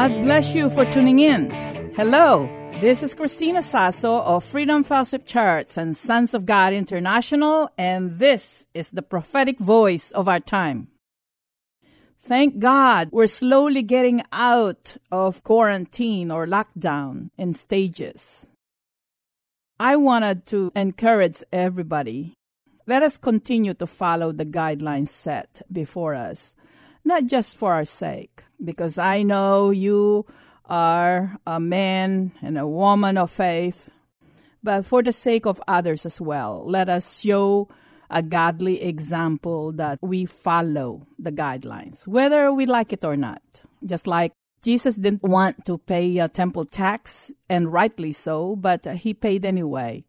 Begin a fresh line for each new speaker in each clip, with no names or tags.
God bless you for tuning in. Hello, this is Christina Sasso of Freedom Fellowship Church and Sons of God International, and this is the prophetic voice of our time. Thank God we're slowly getting out of quarantine or lockdown in stages. I wanted to encourage everybody. Let us continue to follow the guidelines set before us, not just for our sake, because I know you are a man and a woman of faith, but for the sake of others as well. Let us show a godly example that we follow the guidelines, whether we like it or not. Just like Jesus didn't want to pay a temple tax, and rightly so, but he paid anyway.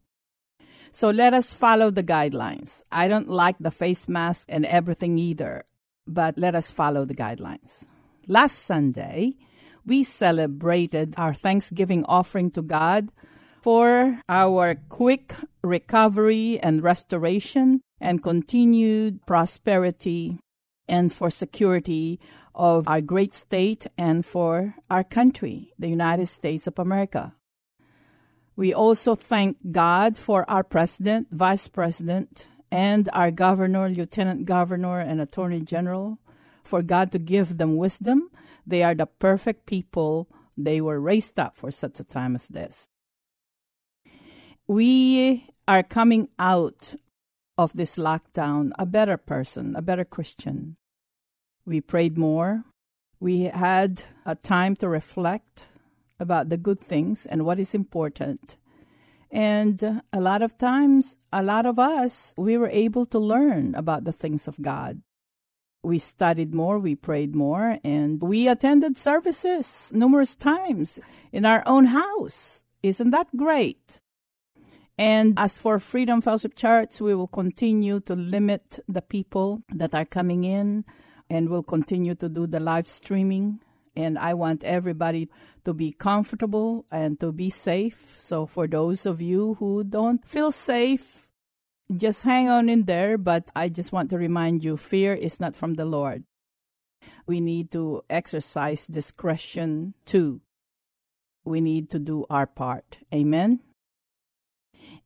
So let us follow the guidelines. I don't like the face mask and everything either, but let us follow the guidelines. Last Sunday, we celebrated our Thanksgiving offering to God for our quick recovery and restoration and continued prosperity and for security of our great state and for our country, the United States of America. We also thank God for our president, vice president, and our governor, lieutenant governor, and attorney general for God to give them wisdom. They are the perfect people. They were raised up for such a time as this. We are coming out of this lockdown a better person, a better Christian. We prayed more. We had a time to reflect about the good things and what is important. And a lot of times, a lot of us, we were able to learn about the things of God. We studied more, we prayed more, and we attended services numerous times in our own house. Isn't that great? And as for Freedom Fellowship Church, we will continue to limit the people that are coming in and we'll continue to do the live streaming. And I want everybody to be comfortable and to be safe. So, for those of you who don't feel safe, just hang on in there. But I just want to remind you fear is not from the Lord. We need to exercise discretion too. We need to do our part. Amen.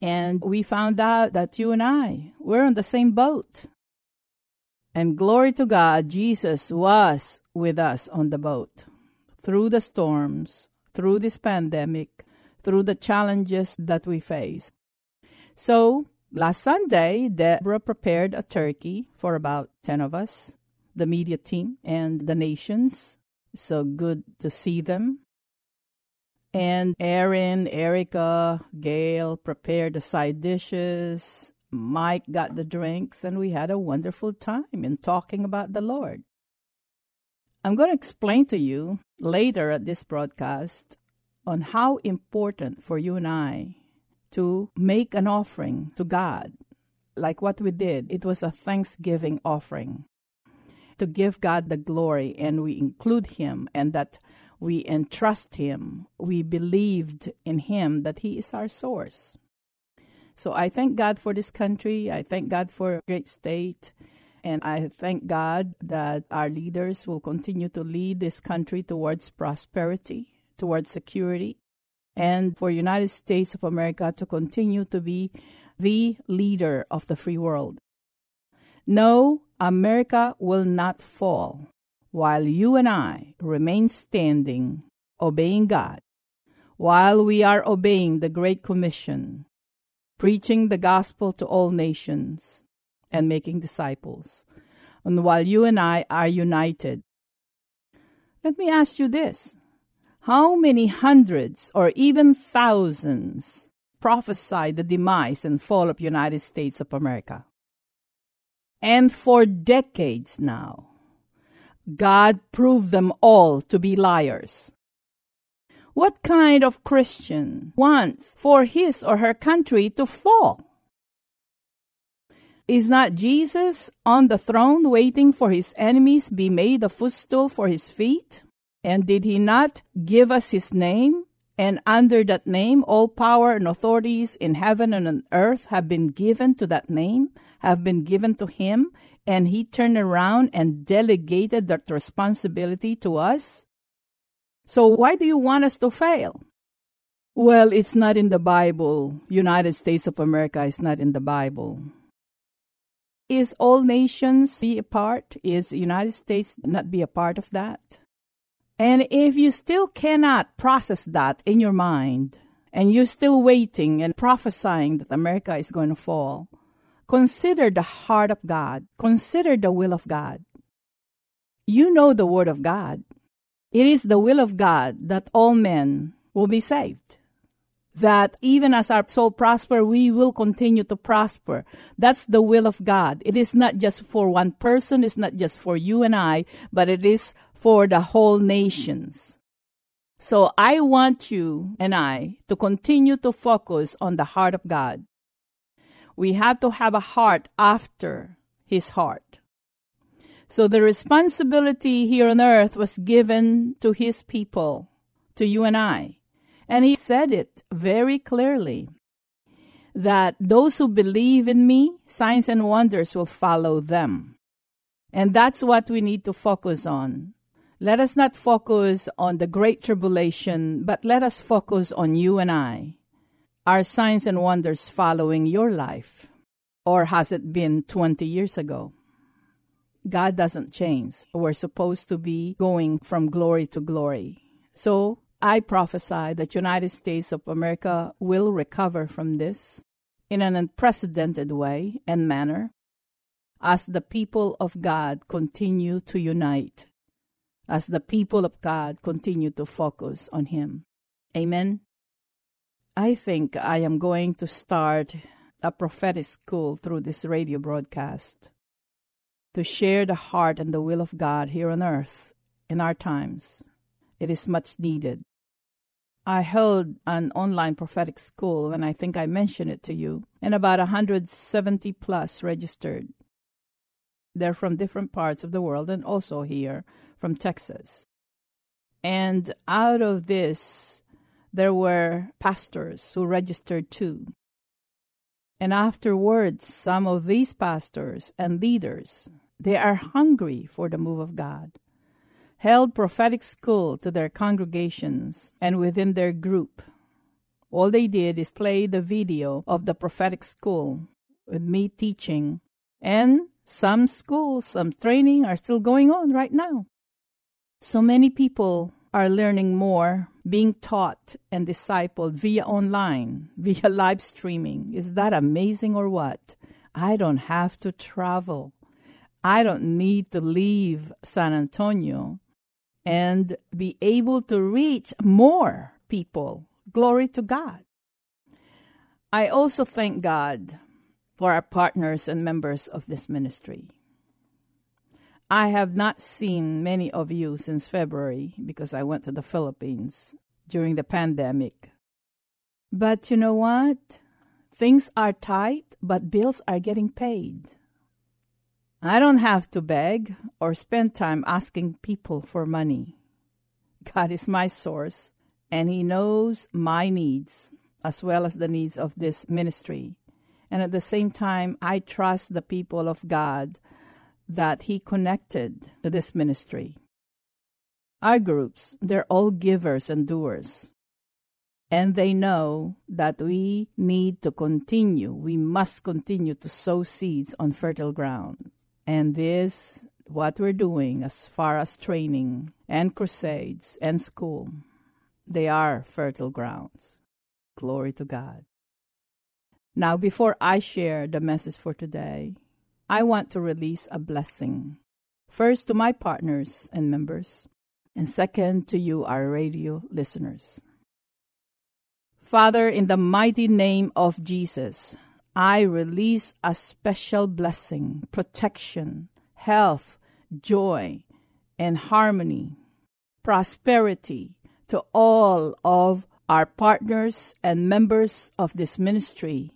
And we found out that you and I, we're on the same boat. And glory to God, Jesus was with us on the boat through the storms, through this pandemic, through the challenges that we face. So, last Sunday, Deborah prepared a turkey for about 10 of us, the media team and the nations. So good to see them. And Erin, Erica, Gail prepared the side dishes. Mike got the drinks, and we had a wonderful time in talking about the Lord. I'm going to explain to you later at this broadcast on how important for you and I to make an offering to God, like what we did. It was a Thanksgiving offering to give God the glory, and we include Him, and that we entrust Him. We believed in Him that He is our source. So I thank God for this country. I thank God for a great state. And I thank God that our leaders will continue to lead this country towards prosperity, towards security, and for United States of America to continue to be the leader of the free world. No, America will not fall while you and I remain standing, obeying God, while we are obeying the Great Commission, preaching the gospel to all nations, and making disciples, and while you and I are united. Let me ask you this how many hundreds or even thousands prophesied the demise and fall of United States of America? And for decades now, God proved them all to be liars. What kind of Christian wants for his or her country to fall? Is not Jesus on the throne waiting for his enemies be made a footstool for his feet? And did he not give us his name? And under that name, all power and authorities in heaven and on earth have been given to that name, have been given to him, and he turned around and delegated that responsibility to us. So why do you want us to fail? Well, it's not in the Bible. United States of America is not in the Bible. Is all nations be a part? Is United States not be a part of that? And if you still cannot process that in your mind, and you're still waiting and prophesying that America is going to fall, consider the heart of God. Consider the will of God. You know the Word of God. It is the will of God that all men will be saved that even as our soul prosper, we will continue to prosper. That's the will of God. It is not just for one person, it's not just for you and I, but it is for the whole nations. So I want you and I to continue to focus on the heart of God. We have to have a heart after his heart. So the responsibility here on earth was given to his people, to you and I. And he said it very clearly that those who believe in me, signs and wonders will follow them. And that's what we need to focus on. Let us not focus on the great tribulation, but let us focus on you and I. Are signs and wonders following your life? Or has it been 20 years ago? God doesn't change. We're supposed to be going from glory to glory. So I prophesy that United States of America will recover from this in an unprecedented way and manner as the people of God continue to unite, as the people of God continue to focus on Him. Amen. I think I am going to start a prophetic school through this radio broadcast to share the heart and the will of God here on earth in our times. It is much needed. I held an online prophetic school, and I think I mentioned it to you, and about 170 plus registered. They're from different parts of the world and also here from Texas. And out of this, there were pastors who registered too. And afterwards, some of these pastors and leaders, they are hungry for the move of God held prophetic school to their congregations and within their group. All they did is play the video of the prophetic school with me teaching, and some schools, some training are still going on right now. So many people are learning more, being taught and discipled via online, via live streaming. Is that amazing or what? I don't have to travel. I don't need to leave San Antonio and be able to reach more people. Glory to God. I also thank God for our partners and members of this ministry. I have not seen many of you since February because I went to the Philippines during the pandemic. But you know what? Things are tight, but bills are getting paid. I don't have to beg or spend time asking people for money. God is my source, and He knows my needs as well as the needs of this ministry. And at the same time, I trust the people of God that He connected to this ministry. Our groups, they're all givers and doers. And they know that we need to continue, we must continue to sow seeds on fertile ground. And this, what we're doing as far as training and crusades and school, they are fertile grounds. Glory to God. Now, before I share the message for today, I want to release a blessing. First, to my partners and members, and second, to you, our radio listeners. Father, in the mighty name of Jesus, I release a special blessing, protection, health, joy, and harmony, prosperity to all of our partners and members of this ministry.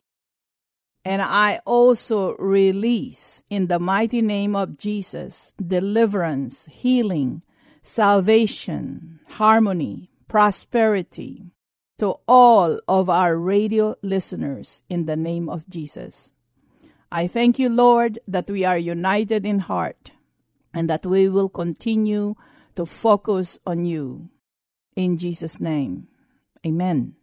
And I also release, in the mighty name of Jesus, deliverance, healing, salvation, harmony, prosperity to all of our radio listeners in the name of Jesus. I thank you, Lord, that we are united in heart and that we will continue to focus on you. In Jesus' name, amen.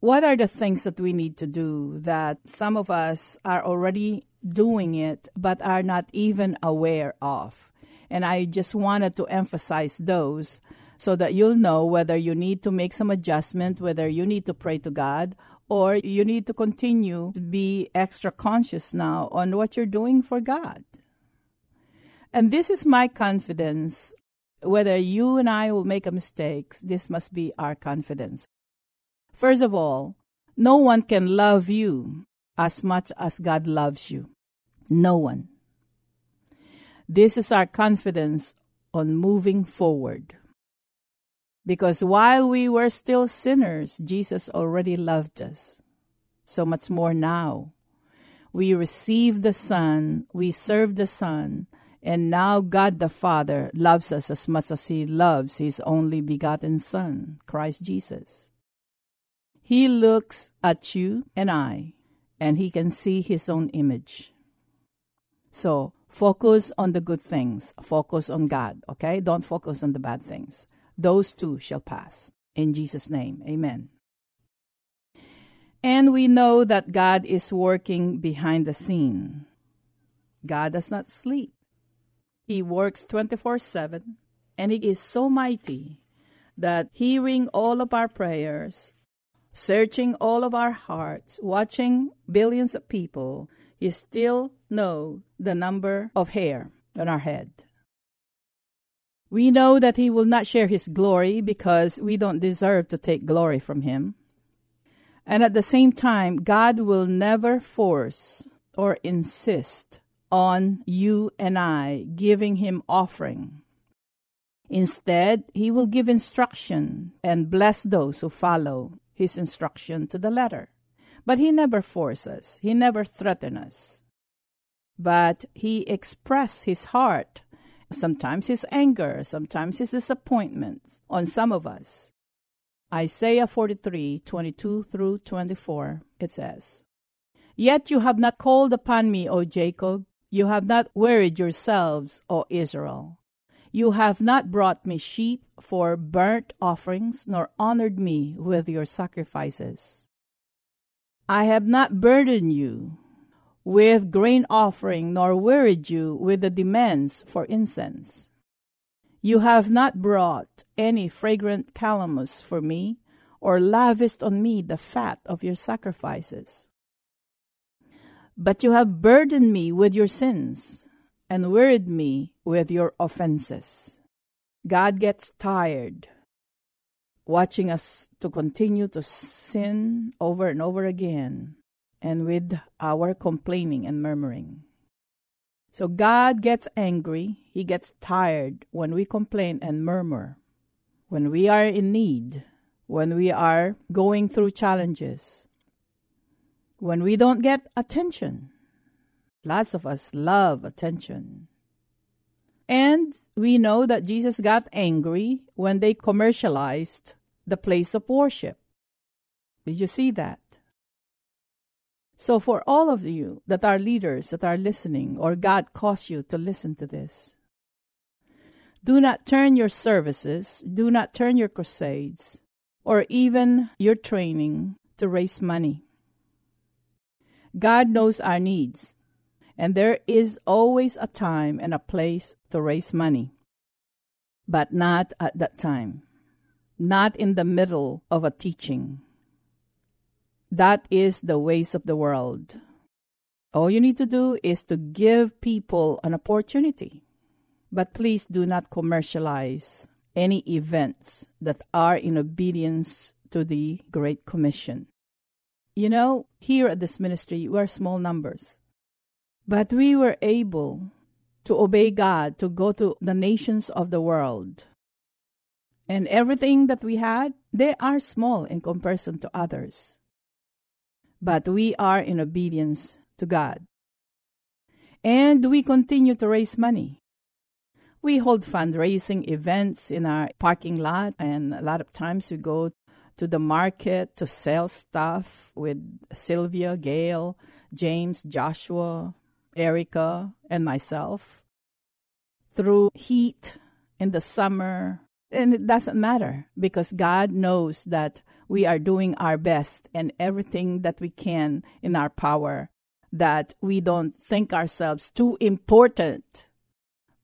What are the things that we need to do that some of us are already doing it but are not even aware of? And I just wanted to emphasize those so that you'll know whether you need to make some adjustment, whether you need to pray to God, or you need to continue to be extra conscious now on what you're doing for God. And this is my confidence. Whether you and I will make a mistake, this must be our confidence. First of all, no one can love you as much as God loves you. No one. This is our confidence on moving forward. Because while we were still sinners, Jesus already loved us. So much more now. We receive the Son, we serve the Son, and now God the Father loves us as much as He loves His only begotten Son, Christ Jesus. He looks at you and I, and He can see His own image. So Focus on the good things. Focus on God, okay? Don't focus on the bad things. Those too shall pass. In Jesus' name, amen. And we know that God is working behind the scene. God does not sleep. He works 24 7, and He is so mighty that hearing all of our prayers, searching all of our hearts, watching billions of people, He still know the number of hair on our head. We know that He will not share His glory because we don't deserve to take glory from Him. And at the same time, God will never force or insist on you and I giving Him offering. Instead, He will give instruction and bless those who follow His instruction to the letter. But he never forces us, he never threatens us. But he expressed his heart, sometimes his anger, sometimes his disappointment on some of us. Isaiah 43 22 through 24, it says, Yet you have not called upon me, O Jacob, you have not wearied yourselves, O Israel. You have not brought me sheep for burnt offerings, nor honored me with your sacrifices. I have not burdened you with grain offering, nor wearied you with the demands for incense. You have not brought any fragrant calamus for me, or lavished on me the fat of your sacrifices. But you have burdened me with your sins, and wearied me with your offenses. God gets tired watching us to continue to sin over and over again and with our complaining and murmuring. So God gets angry, He gets tired when we complain and murmur, when we are in need, when we are going through challenges, when we don't get attention. Lots of us love attention. And we know that Jesus got angry when they commercialized the place of worship. Did you see that? So, for all of you that are leaders that are listening, or God caused you to listen to this, do not turn your services, do not turn your crusades, or even your training to raise money. God knows our needs, and there is always a time and a place to raise money, but not at that time not in the middle of a teaching. That is the ways of the world. All you need to do is to give people an opportunity. But please do not commercialize any events that are in obedience to the Great Commission. You know, here at this ministry, we're small numbers. But we were able to obey God, to go to the nations of the world. And everything that we had, they are small in comparison to others. But we are in obedience to God. And we continue to raise money. We hold fundraising events in our parking lot, and a lot of times we go to the market to sell stuff with Sylvia, Gail, James, Joshua, Erica, and myself. Through heat in the summer, and it doesn't matter because God knows that we are doing our best and everything that we can in our power, that we don't think ourselves too important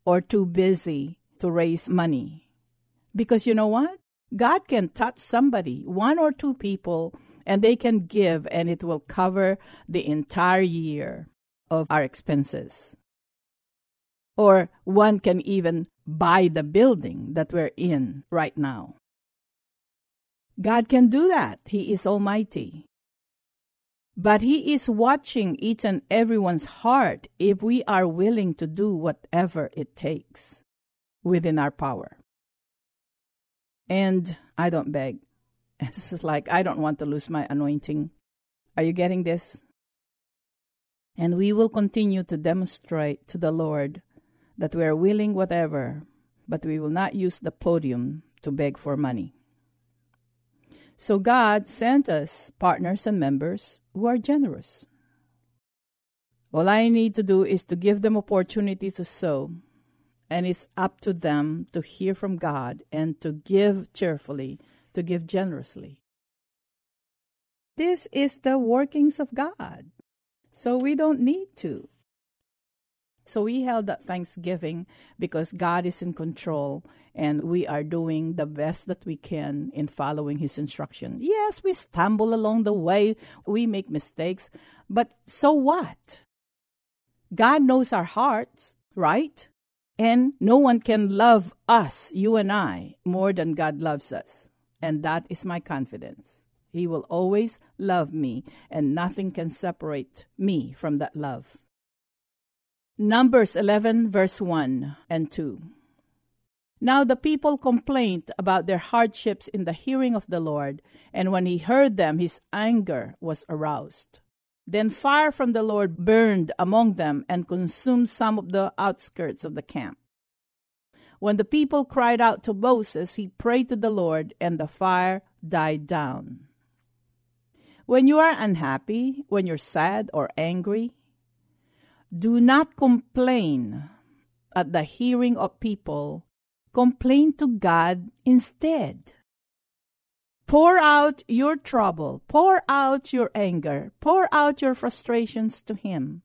or too busy to raise money. Because you know what? God can touch somebody, one or two people, and they can give, and it will cover the entire year of our expenses. Or one can even buy the building that we're in right now. God can do that. He is Almighty. But He is watching each and everyone's heart if we are willing to do whatever it takes within our power. And I don't beg. It's like I don't want to lose my anointing. Are you getting this? And we will continue to demonstrate to the Lord that we are willing whatever, but we will not use the podium to beg for money. So God sent us partners and members who are generous. All I need to do is to give them opportunity to sow and it's up to them to hear from God and to give cheerfully, to give generously. This is the workings of God. So we don't need to. So we held that Thanksgiving because God is in control and we are doing the best that we can in following His instruction. Yes, we stumble along the way, we make mistakes, but so what? God knows our hearts, right? And no one can love us, you and I, more than God loves us. And that is my confidence. He will always love me, and nothing can separate me from that love. Numbers 11, verse 1 and 2. Now the people complained about their hardships in the hearing of the Lord, and when he heard them, his anger was aroused. Then fire from the Lord burned among them and consumed some of the outskirts of the camp. When the people cried out to Moses, he prayed to the Lord, and the fire died down. When you are unhappy, when you're sad or angry, do not complain at the hearing of people. Complain to God instead. Pour out your trouble, pour out your anger, pour out your frustrations to Him.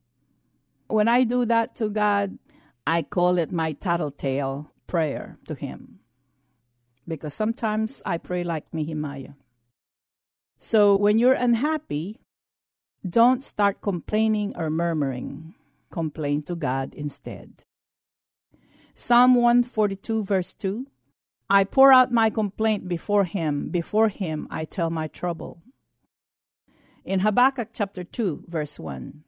When I do that to God, I call it my tattletale prayer to Him. Because sometimes I pray like Nehemiah. So when you're unhappy, don't start complaining or murmuring. Complain to God instead. Psalm 142, verse 2 I pour out my complaint before him, before him I tell my trouble. In Habakkuk chapter 2, verse 1,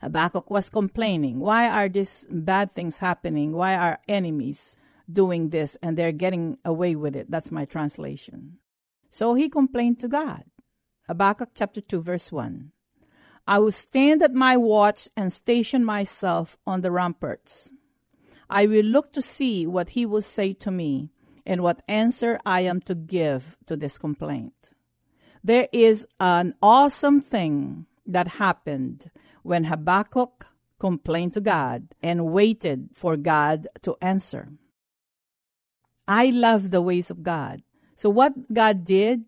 Habakkuk was complaining, Why are these bad things happening? Why are enemies doing this and they're getting away with it? That's my translation. So he complained to God. Habakkuk chapter 2, verse 1. I will stand at my watch and station myself on the ramparts. I will look to see what he will say to me and what answer I am to give to this complaint. There is an awesome thing that happened when Habakkuk complained to God and waited for God to answer. I love the ways of God. So, what God did,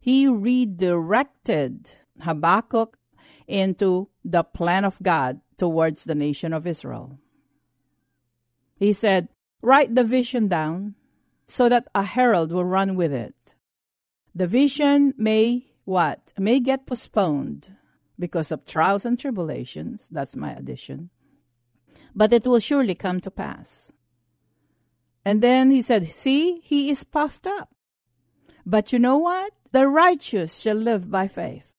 He redirected Habakkuk into the plan of God towards the nation of Israel. He said, Write the vision down so that a herald will run with it. The vision may what? May get postponed because of trials and tribulations. That's my addition. But it will surely come to pass. And then he said, See, he is puffed up. But you know what? The righteous shall live by faith.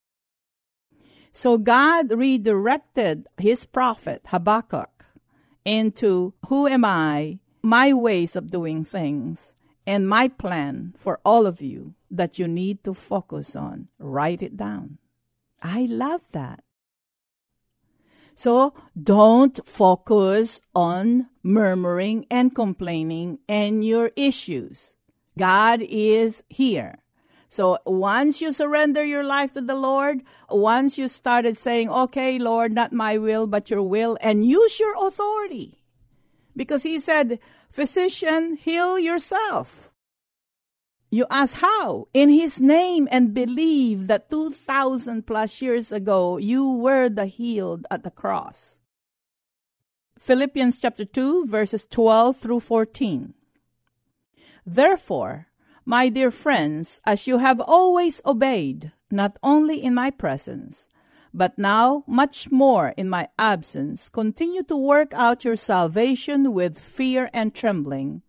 So God redirected his prophet Habakkuk into who am I, my ways of doing things, and my plan for all of you that you need to focus on. Write it down. I love that. So don't focus on murmuring and complaining and your issues. God is here. So once you surrender your life to the Lord, once you started saying, okay, Lord, not my will, but your will, and use your authority. Because he said, physician, heal yourself. You ask how? In his name and believe that 2,000 plus years ago you were the healed at the cross. Philippians chapter 2, verses 12 through 14. Therefore, my dear friends, as you have always obeyed, not only in my presence, but now much more in my absence, continue to work out your salvation with fear and trembling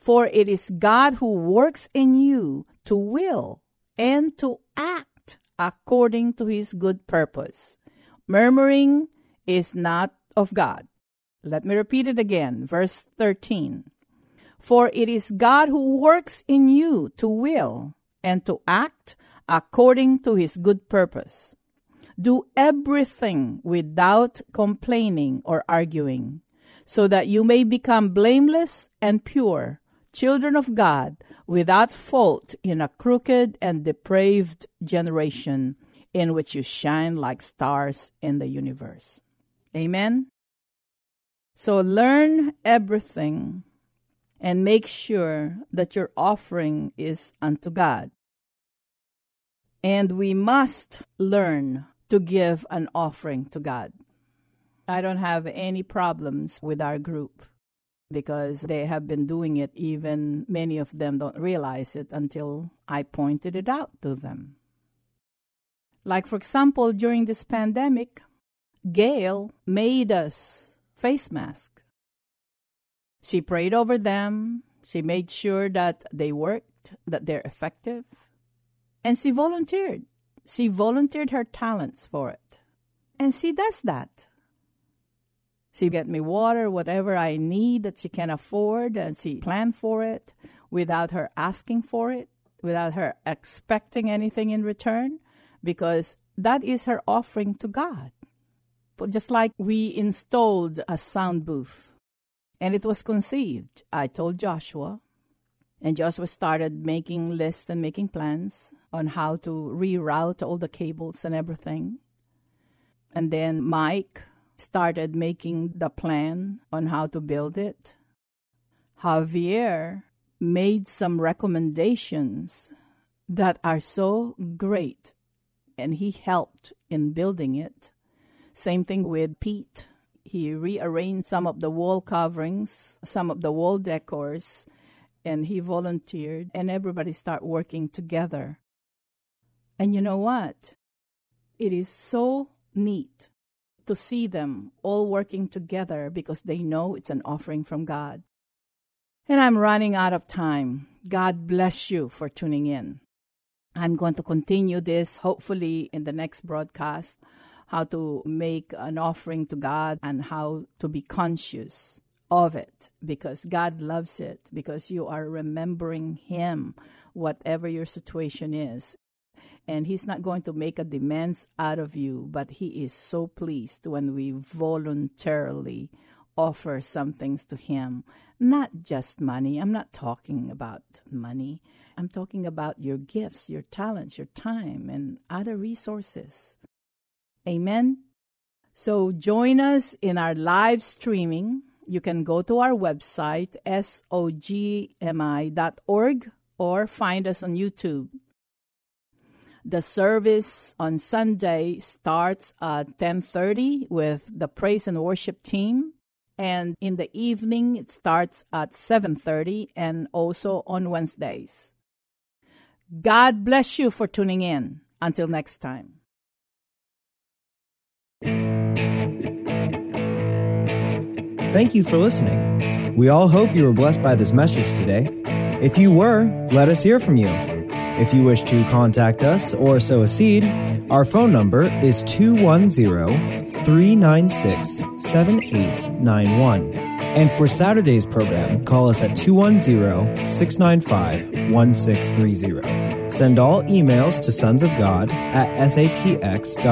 for it is God who works in you to will and to act according to his good purpose. Murmuring is not of God. Let me repeat it again, verse 13. For it is God who works in you to will and to act according to his good purpose. Do everything without complaining or arguing, so that you may become blameless and pure, children of God, without fault in a crooked and depraved generation in which you shine like stars in the universe. Amen. So learn everything and make sure that your offering is unto God. And we must learn to give an offering to God. I don't have any problems with our group because they have been doing it, even many of them don't realize it until I pointed it out to them. Like, for example, during this pandemic, Gail made us face masks. She prayed over them, she made sure that they worked, that they're effective, and she volunteered. She volunteered her talents for it. And she does that. She get me water, whatever I need that she can afford, and she plan for it without her asking for it, without her expecting anything in return, because that is her offering to God. But just like we installed a sound booth and it was conceived, I told Joshua, and Joshua started making lists and making plans on how to reroute all the cables and everything. And then Mike started making the plan on how to build it. Javier made some recommendations that are so great, and he helped in building it. Same thing with Pete. He rearranged some of the wall coverings, some of the wall decors, and he volunteered, and everybody started working together. And you know what? It is so neat to see them all working together because they know it's an offering from God. And I'm running out of time. God bless you for tuning in. I'm going to continue this hopefully in the next broadcast how to make an offering to God and how to be conscious of it because God loves it, because you are remembering Him, whatever your situation is. And he's not going to make a demands out of you but he is so pleased when we voluntarily offer some things to him. Not just money. I'm not talking about money. I'm talking about your gifts your talents your time and other resources amen so join us in our live streaming you can go to our website sogmi.org or find us on youtube the service on Sunday starts at 10:30 with the praise and worship team and in the evening it starts at 7:30 and also on Wednesdays. God bless you for tuning in. Until next time.
Thank you for listening. We all hope you were blessed by this message today. If you were, let us hear from you. If you wish to contact us or sow a seed, Our phone number is 210 396 7891. And for Saturday's program, call us at 210 695 1630. Send all emails to sons of God at satx.rr.com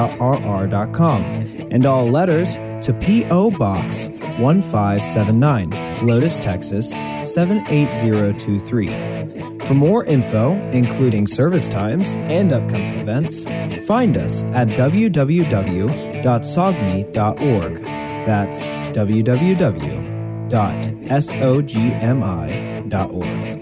and all letters to P.O. Box 1579, Helotes, Texas 78023. For more info, including service times and upcoming events, find us at www.sogmi.org. That's www.sogmi.org.